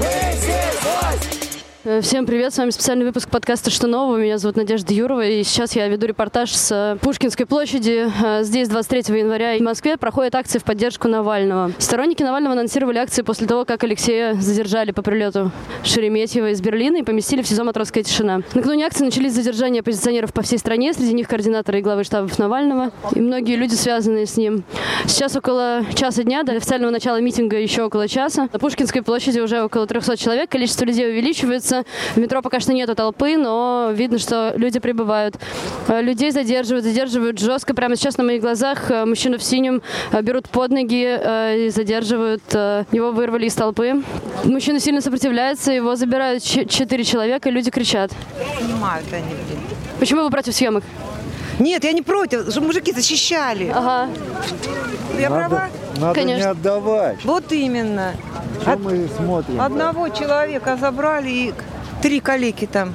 Э, Всем привет, с вами специальный выпуск подкаста «Что нового?». Меня зовут Надежда Юрова, и сейчас я веду репортаж с э, Пушкинской площади. Э, Здесь 23 января в Москве проходят акции в поддержку Навального. Сторонники Навального анонсировали акции после того, как Алексея задержали по прилету Шереметьева из Берлина и поместили в СИЗО «Матросская тишина». Накануне акции начались задержания оппозиционеров по всей стране, среди них координаторы и главы штабов Навального и многие люди, связанные с ним. Сейчас около часа дня, до официального начала митинга еще около часа. На Пушкинской площади уже около 300 человек, количество людей увеличивается. В метро пока что нету толпы, но видно, что люди прибывают. Э, Людей задерживают, задерживают жестко. Прямо сейчас на моих глазах э, мужчину в синем э, берут под ноги и задерживают. Его вырвали из толпы. Мужчина сильно сопротивляется, его забирают четыре человека, и люди кричат. Снимают они, блин. Почему вы против съемок? Нет, я не против, чтобы мужики защищали. Ага. Я права? Надо Конечно. не отдавать. Вот именно. Что Од- мы смотрим? Одного человека забрали и три калеки там.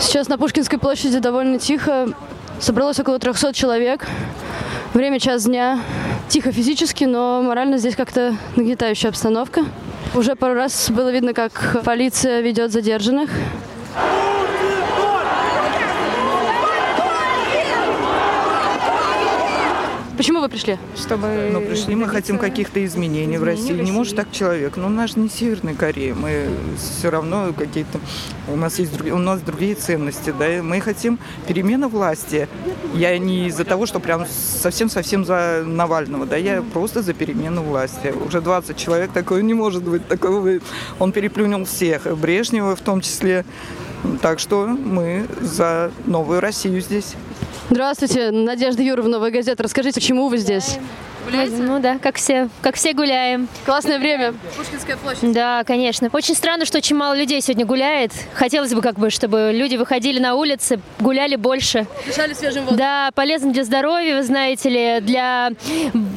Сейчас на Пушкинской площади довольно тихо. Собралось около 300 человек. Время час дня. Тихо физически, но морально здесь как-то нагнетающая обстановка. Уже пару раз было видно, как полиция ведет задержанных. Почему вы пришли? Чтобы... Но пришли мы хотим каких-то изменений в России. Не может так человек. Но у нас же не Северная Корея. Мы все равно какие-то... У нас есть другие, у нас другие ценности. Да? И мы хотим перемены власти. Я не из-за того, что прям совсем-совсем за Навального. Да? Я просто за перемену власти. Уже 20 человек. Такое не может быть. Такого... Он переплюнул всех. Брежнева в том числе. Так что мы за новую Россию здесь. Здравствуйте, Надежда Юрова, Новая газета. Расскажите, почему вы здесь? Ну да, как все, как все гуляем. Классное время. Пушкинская площадь. Да, конечно. Очень странно, что очень мало людей сегодня гуляет. Хотелось бы, как бы, чтобы люди выходили на улицы, гуляли больше. Дышали свежим воздухом. Да, полезно для здоровья, вы знаете ли, для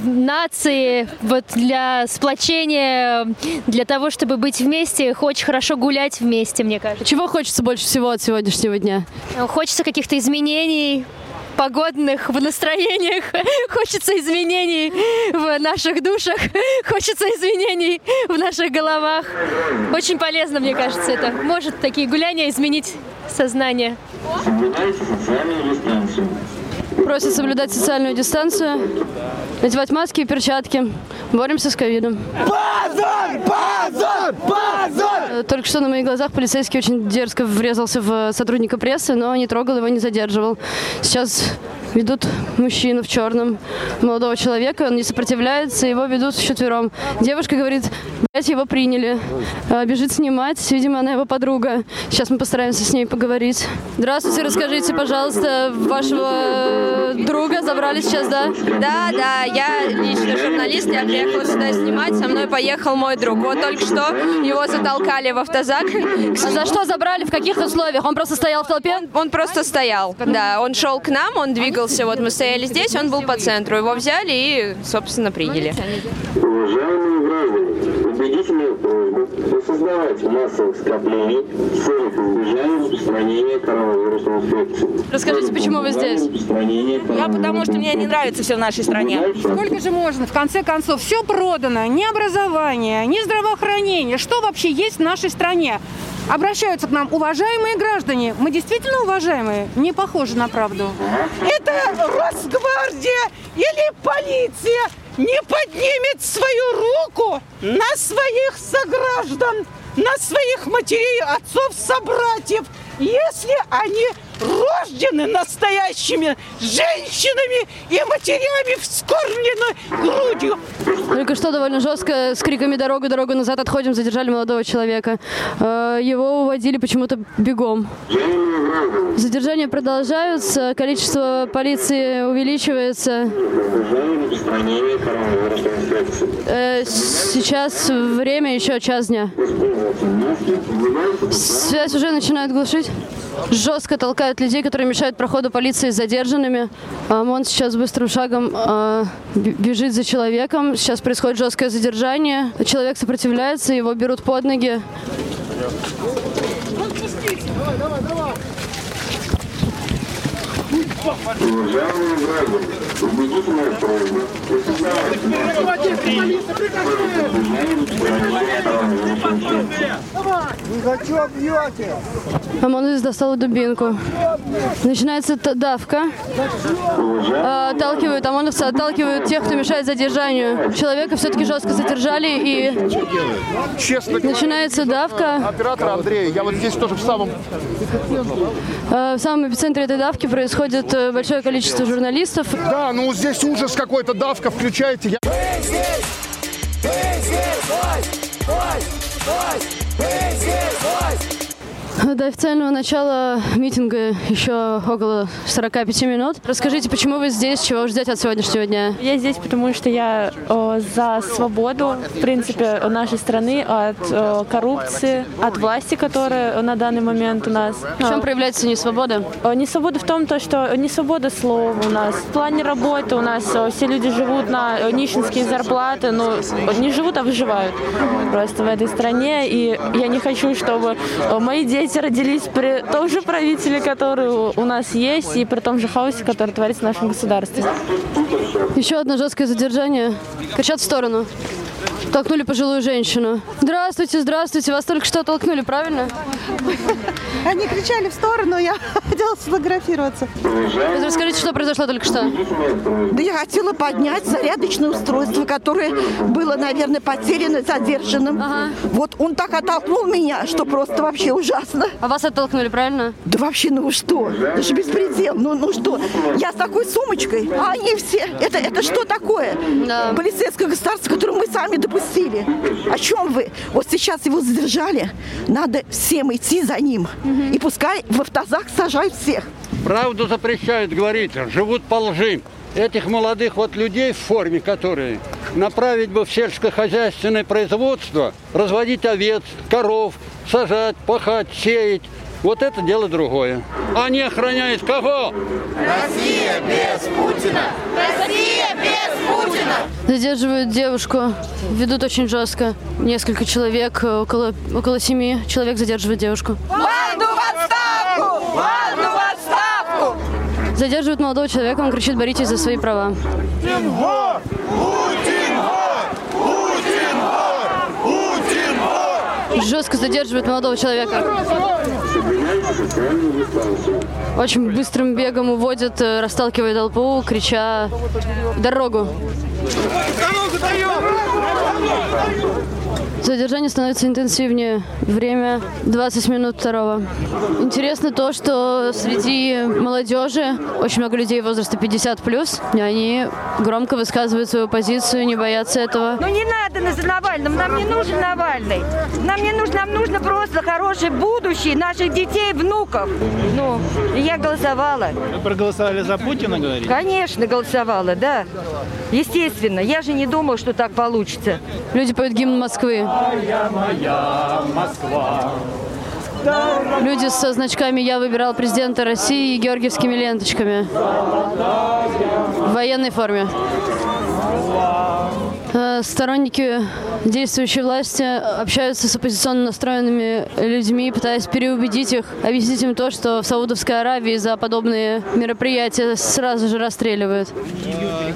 нации, вот для сплочения, для того, чтобы быть вместе, очень хорошо гулять вместе, мне кажется. Чего хочется больше всего от сегодняшнего дня? Хочется каких-то изменений погодных в настроениях, хочется изменений в наших душах, хочется изменений в наших головах. Очень полезно, мне кажется, это. Может такие гуляния изменить сознание. Просят соблюдать социальную дистанцию, надевать маски и перчатки. Боремся с ковидом. Э, Только что на моих глазах полицейский очень дерзко врезался в сотрудника прессы, но не трогал его, не задерживал. Сейчас ведут мужчину в черном, молодого человека, он не сопротивляется, его ведут вчетвером. Девушка говорит, блять, его приняли. Э, Бежит снимать, видимо, она его подруга. Сейчас мы постараемся с ней поговорить. Здравствуйте, расскажите, пожалуйста, вашего э, друга забрали сейчас, да? Да, да, я лично журналист, я приехала сюда снимать, со мной поехал мой друг. Вот только что его затолкали в автозак. А за что забрали, в каких условиях? Он просто стоял в толпе? Он просто стоял, да, он шел к нам, он двигался, вот мы стояли здесь, он был по центру, его взяли и, собственно, приняли. Уважаемые граждане, убедительная просьба не создавать массовых скоплений с целью избежания распространения коронавирусной инфекции. Расскажите, почему вы здесь? Я потому что мне не нравится все в нашей стране. Сколько же можно? В конце концов, все продано. Ни образование, ни здравоохранение. Что вообще есть в нашей стране? Обращаются к нам уважаемые граждане. Мы действительно уважаемые? Не похоже на правду. Это Росгвардия или полиция не поднимет свою руку на своих сограждан, на своих матерей, отцов, собратьев, если они рождены настоящими женщинами и матерями, вскормлены грудью. Только что довольно жестко с криками «Дорога, дорога назад, отходим!» задержали молодого человека. Э, Его уводили почему-то бегом. Задержания продолжаются, количество полиции увеличивается. Э, Сейчас время еще час дня. Связь уже начинает глушить. Жестко толкают людей, которые мешают проходу полиции с задержанными. ОМОН сейчас быстрым шагом а, бежит за человеком. Сейчас происходит жесткое задержание. Человек сопротивляется, его берут под ноги. Уважаемые граждане, убедительная просьба. Вы зачем бьете? ОМОНовец достал дубинку. Начинается давка. А, отталкивают ОМОНовца, отталкивают тех, кто мешает задержанию. Человека все-таки жестко задержали и Честно начинается давка. Оператор Андрей, я вот здесь тоже в самом... А, В самом эпицентре этой давки происходит э, большое количество журналистов. Да, ну здесь ужас какой-то, давка, включайте. Я... До официального начала митинга еще около 45 минут. Расскажите, почему вы здесь, чего ждете от сегодняшнего дня? Я здесь, потому что я э, за свободу, в принципе, нашей страны от э, коррупции, от власти, которая на данный момент у нас. В чем проявляется несвобода? Э, Несвобода в том, то, что не свобода слова у нас. В плане работы у нас э, все люди живут на э, нищенские зарплаты, но не живут, а выживают просто в этой стране. И я не хочу, чтобы э, мои дети родились при том же правителе, который у нас есть, и при том же хаосе, который творится в нашем государстве. Еще одно жесткое задержание. Кричат в сторону. Толкнули пожилую женщину. Здравствуйте, здравствуйте. Вас только что толкнули, правильно? Они кричали в сторону, я хотела сфотографироваться. Расскажите, что произошло только что. Да я хотела поднять зарядочное устройство, которое было, наверное, потеряно задержанным. Вот он так оттолкнул меня, что просто вообще ужасно. А вас оттолкнули, правильно? Да вообще, ну что? Это же беспредел. Ну, ну что? Я с такой сумочкой, а они все. Это, это что такое? Полицейское государство, которое мы сами допустили. О чем вы? Вот сейчас его задержали. Надо всем идти за ним. И пускай в автозак сажают всех. Правду запрещают говорить, живут по лжи. Этих молодых вот людей в форме, которые направить бы в сельскохозяйственное производство, разводить овец, коров, сажать, пахать, сеять. Вот это дело другое. Они охраняют кого? Россия без Путина! Россия без Путина! Задерживают девушку. Ведут очень жестко. Несколько человек, э, около, около семи человек задерживают девушку. Банду в отставку! Банду в отставку! Задерживают молодого человека, он кричит, боритесь за свои права. Путин вор! Путин вор! Путин вор! Путин вор! Жестко задерживают молодого человека. Очень быстрым бегом уводят, э, расталкивая толпу, крича «Дорогу!». Задержание становится интенсивнее. Время 20 минут второго. Интересно то, что среди молодежи очень много людей возраста 50 плюс, и они громко высказывают свою позицию, не боятся этого. Ну не надо на- Навальным, нам не нужен Навальный. Нам не нужно, нам нужно просто хорошее будущее наших детей, внуков. Ну, и я голосовала. Вы проголосовали за Путина, говорите? Конечно, голосовала, да. Естественно, я же не думала, что так получится. Люди поют гимн Москвы. Моя, моя Москва. Люди со значками «Я выбирал президента России» и георгиевскими ленточками. В военной форме. Э, Сторонники действующей власти общаются с оппозиционно настроенными людьми, пытаясь переубедить их, объяснить им то, что в Саудовской Аравии за подобные мероприятия сразу же расстреливают.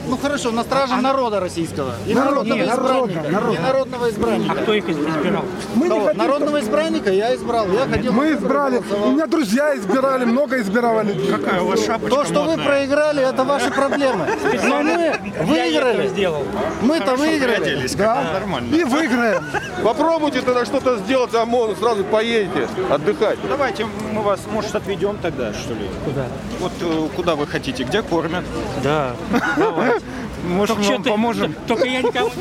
Ну хорошо, на страже народа российского. И Народ- народного нет, избранника. И народного избранника. А кто их избирал? Мы не хотим, Народного избранника я избрал. Я хотел... Мы избрали. У меня друзья избирали, много избирали. Какая у вас шапочка То, что вы проиграли, это ваши проблемы. Но мы выиграли. Мы-то выиграли. Да. И выиграем. Попробуйте тогда что-то сделать, а ОМОН сразу поедете отдыхать. Давайте мы вас, может, отведем тогда, что ли? Куда? Вот э, куда вы хотите, где кормят? Да, давайте. Может, мы вам поможем? Только я никого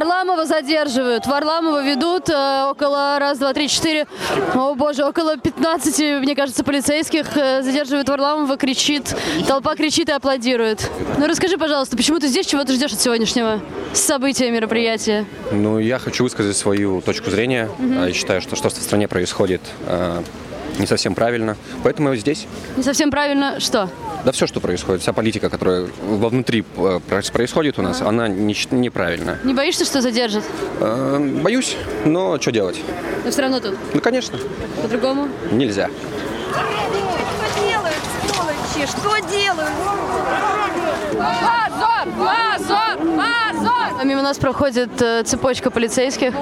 Варламова задерживают. Варламова ведут э, около раз, два, три, четыре. О боже, около 15, мне кажется, полицейских э, задерживают Варламова, кричит. Толпа кричит и аплодирует. Ну расскажи, пожалуйста, почему ты здесь, чего ты ждешь от сегодняшнего события, мероприятия? Ну, я хочу высказать свою точку зрения. А, Я считаю, что что в стране происходит, а, не совсем правильно. Поэтому я здесь. Не совсем правильно, что? Да все, что происходит, вся политика, которая вовнутри э, происходит у нас, она не- неправильная. Не боишься, что задержат? Э, Боюсь, но что делать? Но все равно тут. Ну, конечно, По-другому? нельзя. Что делают, сволочи? Что делают? Газа! Позор! Позор! Мимо нас проходит э, цепочка полицейских.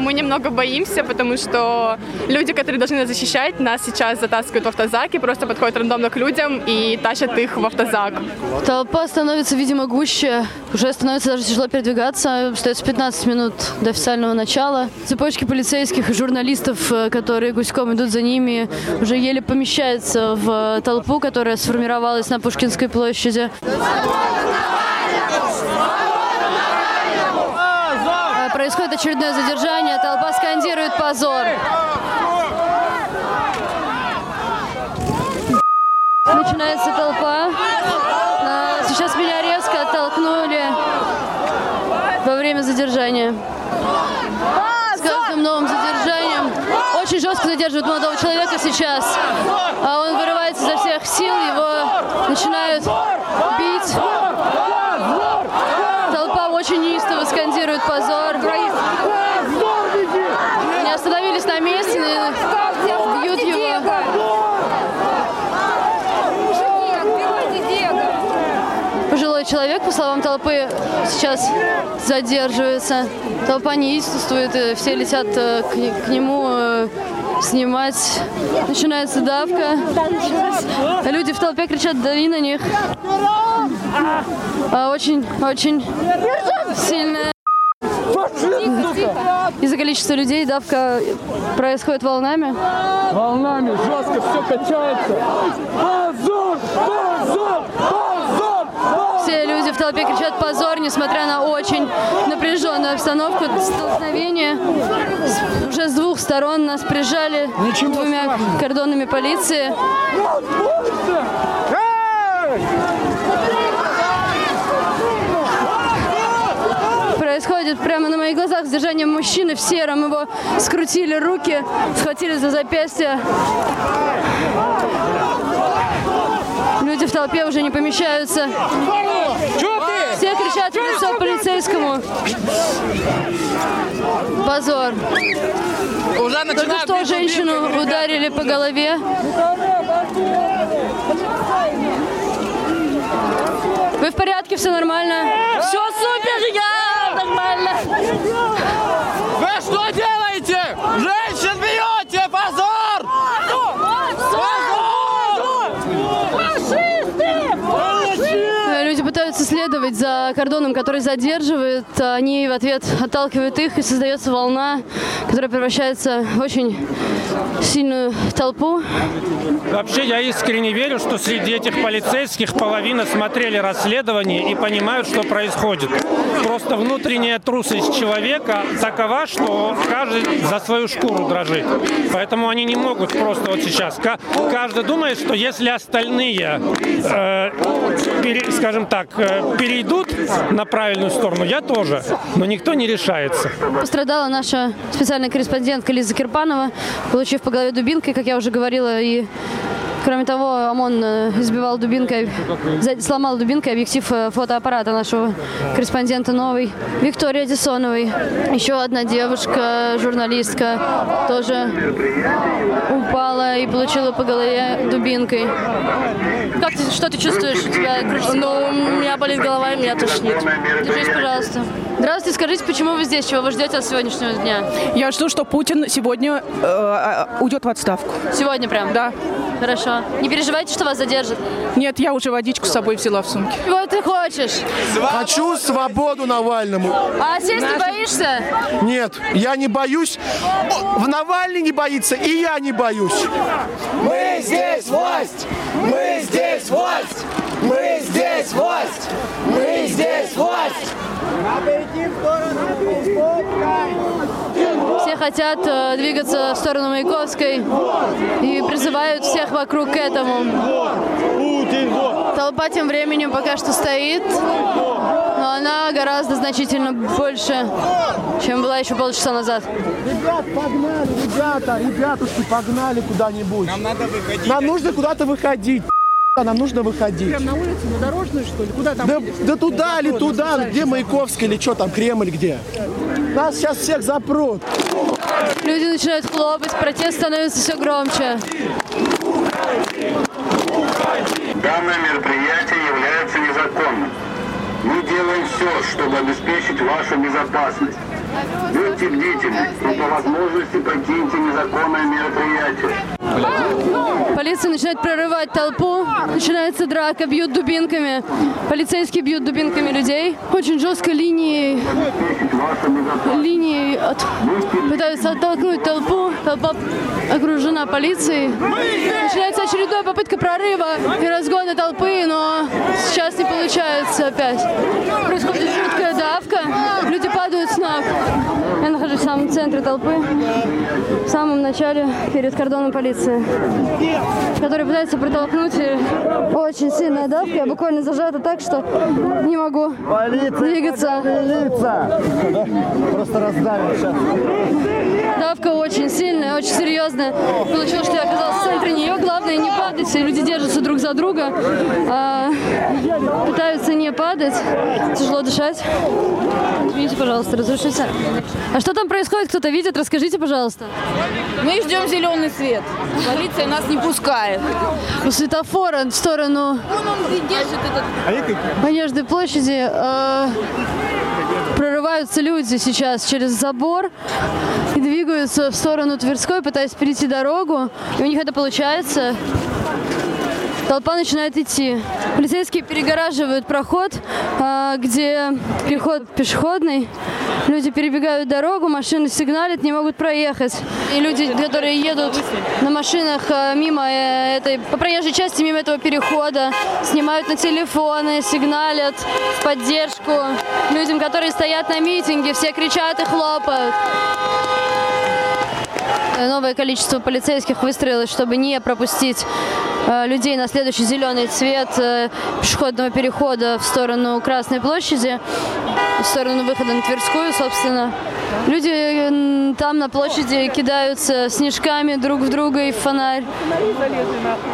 Мы немного боимся, потому что люди, которые должны нас защищать, нас сейчас затаскивают в автозак и просто подходят рандомно к людям и тащат их в автозак. Толпа становится, видимо, гуще. Уже становится даже тяжело передвигаться. Остается 15 минут до официального начала. Цепочки полицейских и журналистов, э, которые гуськом идут за ними, уже еле помещаются в толпу, которая сформировалась на Пушкинской площади. Э, Происходит очередное задержание. Толпа скандирует позор. Начинается толпа. А, Сейчас меня резко оттолкнули во время задержания. С каждым новым задержанием очень жестко задерживают молодого человека сейчас. А он вырывается изо всех сил, его начинают бить. Толпа очень неистово скандирует позор. Не остановились на месте, бьют его. Пожилой человек, по словам толпы, сейчас задерживается. Толпа неистовствует, и все летят э, к, к нему э, снимать. Начинается давка. Люди в толпе кричат «дави на них». А, Очень, очень сильная. Из-за количества людей давка происходит волнами. Волнами жестко все качается. Позор! Позор! Позор! Все люди в толпе кричат позор, несмотря на очень напряженную обстановку. Столкновение уже с двух сторон нас прижали двумя кордонами полиции. Происходит прямо на моих глазах задержание мужчины в сером. Его скрутили руки, схватили за запястье. Люди в толпе уже не помещаются. Все кричат в лицо полицейскому. Позор. Уже Только что женщину ударили по голове. Вы в порядке? Все нормально? Все супер, я нормально. Вы что делаете? Женщин бьете! Позор! Э, Люди следовать за кордоном, который задерживает. Они в ответ отталкивают их, и создается волна, которая превращается в очень сильную толпу. Вообще, я искренне верю, что среди этих полицейских половина смотрели расследование и понимают, что происходит. Просто внутренняя трусость человека такова, что каждый за свою шкуру дрожит. Поэтому они не могут просто вот сейчас. Ка- Каждый думает, что если остальные, э, пере- скажем так, э, перейдут на правильную сторону, я тоже. Но никто не решается. Пострадала наша специальная корреспондентка Лиза Кирпанова, получив по голове дубинкой, как я уже говорила, и Кроме того, ОМОН э, избивал дубинкой, сломал дубинкой объектив э, фотоаппарата нашего корреспондента новой, Виктории Одессоновой. Еще одна девушка, журналистка, тоже упала и получила по голове дубинкой. Как ты, что ты чувствуешь? У тебя кружится Ну, у меня болит голова, и меня тошнит. Держись, пожалуйста. Здравствуйте, скажите, почему вы здесь? Чего вы ждете от сегодняшнего дня? Я жду, что Путин сегодня э, э, уйдет в отставку. Сегодня прям? Да. Хорошо. Не переживайте, что вас задержат? Нет, я уже водичку с собой взяла в сумке. Чего ты хочешь? Хочу свободу Навальному. А сесть не боишься? Нет, я не боюсь. В Навальный не боится, и я не боюсь. Мы здесь власть! Мы здесь власть! Мы здесь власть! Мы здесь власть! Все хотят э, двигаться в сторону Маяковской и призывают всех вокруг к этому. Толпа тем временем пока что стоит, но она гораздо значительно больше, чем была еще полчаса назад. Ребят, погнали, ребята, ребятушки, погнали куда-нибудь. Нам надо выходить. Нам нужно куда-то выходить. Нам нужно выходить. Прям на улицу, на дорожную, что ли? Куда там? Да, едешь? да туда или туда, где. Маяковский или что там, Кремль где? Нас сейчас всех запрут. Люди начинают хлопать, протест становится все громче. Данное мероприятие является незаконным. сделаем все, чтобы обеспечить вашу безопасность. Будьте бдительны и по возможности покиньте незаконное мероприятие. Полиция начинает прорывать толпу, начинается драка, бьют дубинками. Полицейские бьют дубинками людей. Очень жестко линией, линией от... пытаются оттолкнуть толпу. Толпа окружена полицией. Начинается очередная попытка прорыва и разгона толпы, но сейчас не получается опять. Происходит жуткая давка, люди падают с ног. Я нахожусь в самом центре толпы, в самом начале, перед кордоном полиции, который пытается протолкнуть. И очень сильная давка, я буквально зажата так, что не могу двигаться. Просто раздавим сейчас. Давка очень сильная, очень серьезная. Получилось, что я оказалась в центре нее. Главное не падать, все люди держатся друг за друга, а, пытаются не падать. Тяжело дышать. Извините, пожалуйста, разрешите. А что там происходит? Кто-то видит? Расскажите, пожалуйста. Мы ждем зеленый свет. Полиция нас не пускает. У светофора в сторону Он, он держит этот... Манежной площади э, прорываются люди сейчас через забор и двигаются в сторону Тверской, пытаясь перейти дорогу. И у них это получается. Толпа начинает идти. Полицейские перегораживают проход, а, где переход пешеходный. Люди перебегают дорогу, машины сигналят, не могут проехать. И люди, которые едут на машинах а, мимо э, этой, по проезжей части, мимо этого перехода, снимают на телефоны, сигналят в поддержку людям, которые стоят на митинге, все кричат и хлопают. Э, Новое количество полицейских выстроилось, чтобы не пропустить э, людей на следующий зеленый цвет э, пешеходного перехода в сторону Красной площади, в сторону выхода на Тверскую, собственно. Люди там на площади кидаются снежками друг в друга и в фонарь.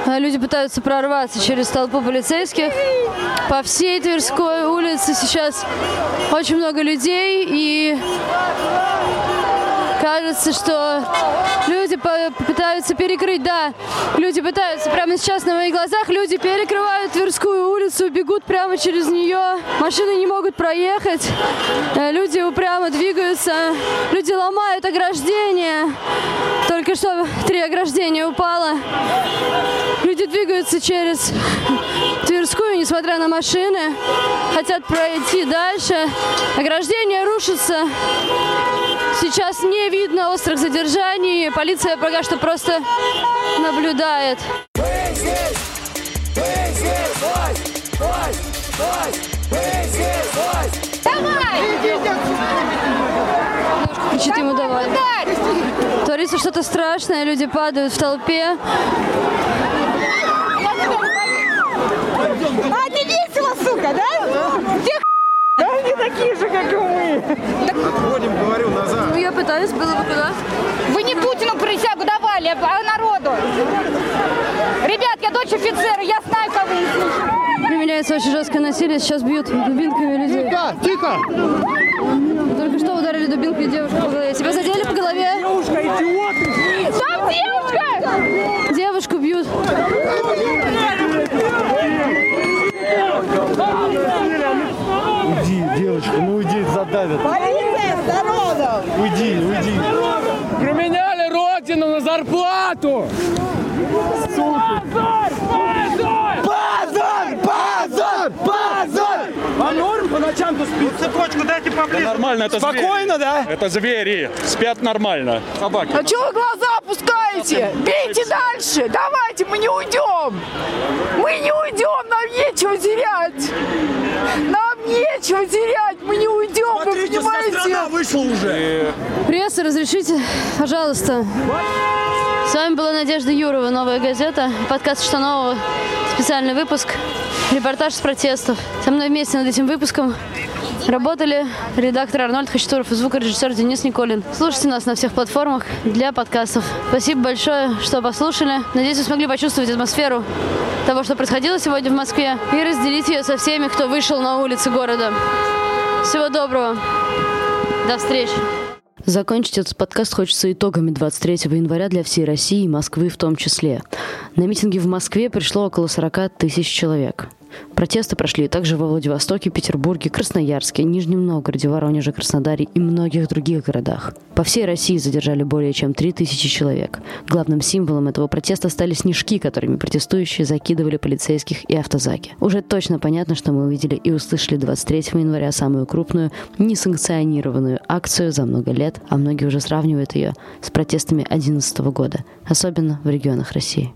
Люди пытаются прорваться через толпу полицейских. По всей Тверской улице сейчас очень много людей и кажется, что люди пытаются перекрыть, да, люди пытаются, прямо сейчас на моих глазах люди перекрывают Тверскую улицу, бегут прямо через нее, машины не могут проехать, Э, люди упрямо двигаются, люди ломают ограждения, только что три ограждения упало, люди двигаются через Тверскую, несмотря на машины, хотят пройти дальше, ограждения рушатся, Сейчас не видно острых задержаний. Полиция пока что просто наблюдает. Кричит ему давай. Творится что-то страшное, люди падают в толпе. А, не весело, сука, да? Где Да они такие же, как и мы. Отходим, говорю, назад. Ну, я пытаюсь, было бы куда. Вы не Путину присягу давали, а народу. Ребят, я дочь офицера, я знаю, кого вы. Применяется очень жесткое насилие, сейчас бьют дубинками людей. Тихо, тихо! Только что ударили дубинкой девушку по голове. Тебя задели по голове? Девушка, идиот! Там девушка! Девушку бьют. Уйди, девочка, ну уйди, задавят. Полиция с народом! Уйди, уйди. Променяли родину на зарплату! Позор! Позор! Позор! А норм по ночам тут спит? Цепочку дайте поближе. нормально, это Спокойно, да? Это звери. Спят нормально. Собаки. А чего вы глаза опускаете? Бейте дальше! Давайте, мы не уйдем! Мы не уйдем, нам нечего терять! Нам нечего терять, мы не уйдем, понимаете? вышла уже. Пресса, разрешите, пожалуйста. С вами была Надежда Юрова, «Новая газета», подкаст «Что нового?», специальный выпуск, репортаж с протестов. Со мной вместе над этим выпуском работали редактор Арнольд Хачатуров и звукорежиссер Денис Николин. Слушайте нас на всех платформах для подкастов. Спасибо большое, что послушали. Надеюсь, вы смогли почувствовать атмосферу того, что происходило сегодня в Москве, и разделить ее со всеми, кто вышел на улицы города. Всего доброго. До встречи. Закончить этот подкаст хочется итогами 23 января для всей России и Москвы в том числе. На митинги в Москве пришло около 40 тысяч человек. Протесты прошли также во Владивостоке, Петербурге, Красноярске, Нижнем Новгороде, Воронеже, Краснодаре и многих других городах. По всей России задержали более чем 3000 человек. Главным символом этого протеста стали снежки, которыми протестующие закидывали полицейских и автозаки. Уже точно понятно, что мы увидели и услышали 23 января самую крупную, несанкционированную акцию за много лет, а многие уже сравнивают ее с протестами 2011 года, особенно в регионах России.